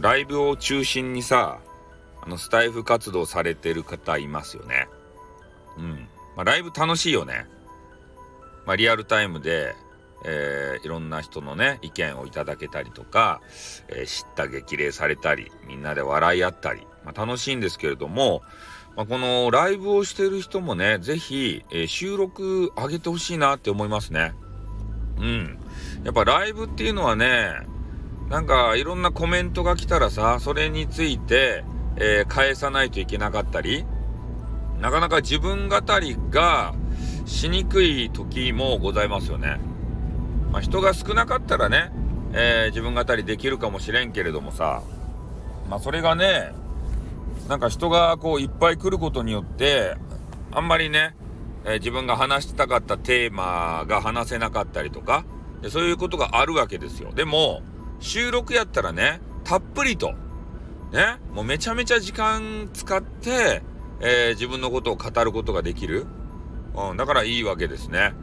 ライブを中心にさ、あの、スタイフ活動されてる方いますよね。うん。まあ、ライブ楽しいよね。まあ、リアルタイムで、えー、いろんな人のね、意見をいただけたりとか、えー、知った激励されたり、みんなで笑い合ったり、まあ、楽しいんですけれども、まあ、このライブをしてる人もね、ぜひ、えー、収録上げてほしいなって思いますね。うん。やっぱライブっていうのはね、なんかいろんなコメントが来たらさ、それについて、えー、返さないといけなかったり、なかなか自分語りがしにくい時もございますよね。まあ、人が少なかったらね、えー、自分語りできるかもしれんけれどもさ、まあそれがね、なんか人がこういっぱい来ることによって、あんまりね、えー、自分が話したかったテーマが話せなかったりとか、そういうことがあるわけですよ。でも、収録やったらね、たっぷりと、ね、もうめちゃめちゃ時間使って、えー、自分のことを語ることができる。うん、だからいいわけですね。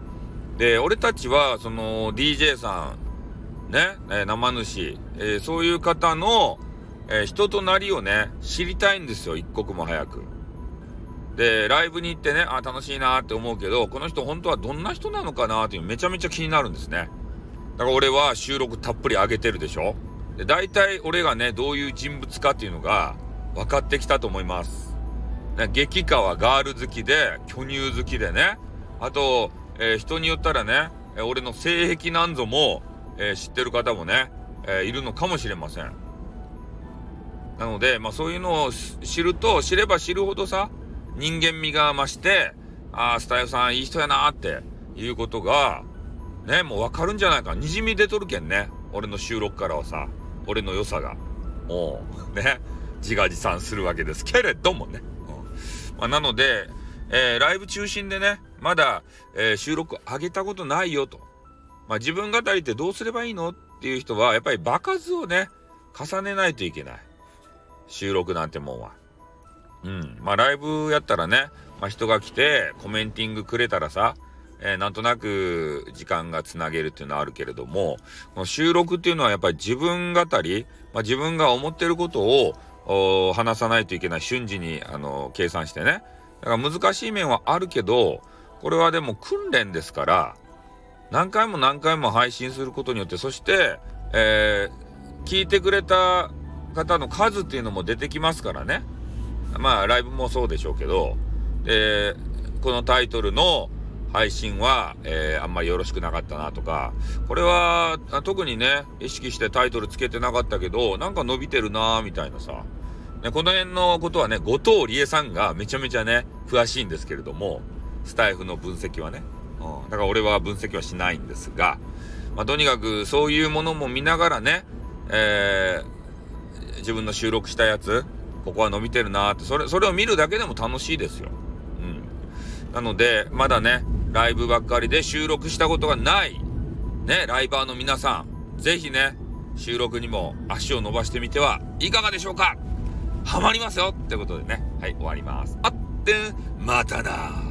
で、俺たちは、その、DJ さん、ね、えー、生主、えー、そういう方の、えー、人となりをね、知りたいんですよ、一刻も早く。で、ライブに行ってね、あ、楽しいなって思うけど、この人本当はどんな人なのかなっていうめちゃめちゃ気になるんですね。だから俺は収録たっぷり上げてるでしょで、大体俺がね、どういう人物かっていうのが分かってきたと思います。ね、激化はガール好きで、巨乳好きでね、あと、えー、人によったらね、え俺の性癖なんぞも、えー、知ってる方もね、えー、いるのかもしれません。なので、まあそういうのを知ると、知れば知るほどさ、人間味が増して、ああ、スタイルさんいい人やなっていうことが、ね、もうわかるんじゃないか。にじみ出とるけんね。俺の収録からはさ、俺の良さが。もう、ね、自画自賛するわけですけれどもね。うんまあ、なので、えー、ライブ中心でね、まだ、えー、収録上げたことないよと。まあ、自分語りってどうすればいいのっていう人は、やっぱり場数をね、重ねないといけない。収録なんてもんは。うん。まあ、ライブやったらね、まあ、人が来て、コメンティングくれたらさ、えー、なんとなく時間がつなげるっていうのはあるけれども、この収録っていうのはやっぱり自分語り、まあ、自分が思ってることを話さないといけない瞬時に、あの、計算してね。だから難しい面はあるけど、これはでも訓練ですから、何回も何回も配信することによって、そして、えー、聞いてくれた方の数っていうのも出てきますからね。まあ、ライブもそうでしょうけど、で、このタイトルの配信は、えー、あんまりよろしくなかったなとか、これは、特にね、意識してタイトルつけてなかったけど、なんか伸びてるなーみたいなさ、ね、この辺のことはね、後藤理恵さんがめちゃめちゃね、詳しいんですけれども、スタイフの分析はね。うん、だから俺は分析はしないんですが、まあ、とにかくそういうものも見ながらね、えー、自分の収録したやつ、ここは伸びてるなーって、それ、それを見るだけでも楽しいですよ。うん。なので、まだね、ライブばっかりで収録したことがない、ね、ライバーの皆さん、ぜひね、収録にも足を伸ばしてみてはいかがでしょうか？ハマりますよってことでね。はい、終わります。あって、またな